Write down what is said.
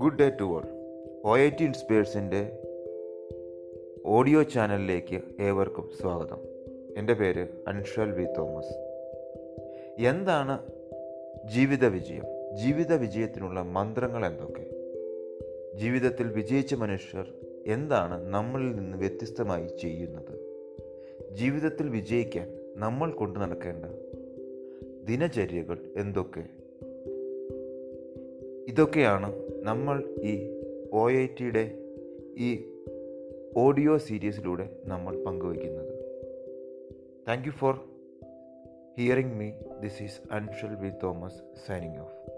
Good day to all. O I T ഇൻസ്പേഴ്സിന്റെ audio ചാനലിലേക്ക് ഏവർക്കും സ്വാഗതം. എന്റെ പേര് അൻഷൽ വി തോമസ്. എന്താണ് ജീവിത വിജയം? ജീവിത വിജയത്തിനുള്ള മന്ത്രങ്ങൾ എന്തൊക്കെ? ജീവിതത്തിൽ വിജയിച്ച മനുഷ്യർ എന്താണ് നമ്മളിൽ നിന്ന് വ്യത്യസ്തമായി ചെയ്യുന്നത്? ജീവിതത്തിൽ വിജയിക്കാൻ നമ്മൾ കൊണ്ടു നടക്കേണ്ട ദിനചര്യകൾ എന്തൊക്കെ? ഇതൊക്കെയാണ് നമ്മൾ ഈ ഒ ഐ ടിയുടെ ഈ ഓഡിയോ സീരീസിലൂടെ നമ്മൾ പങ്കുവയ്ക്കുന്നത്. Thank you for hearing me this is Anshal V Thomas signing off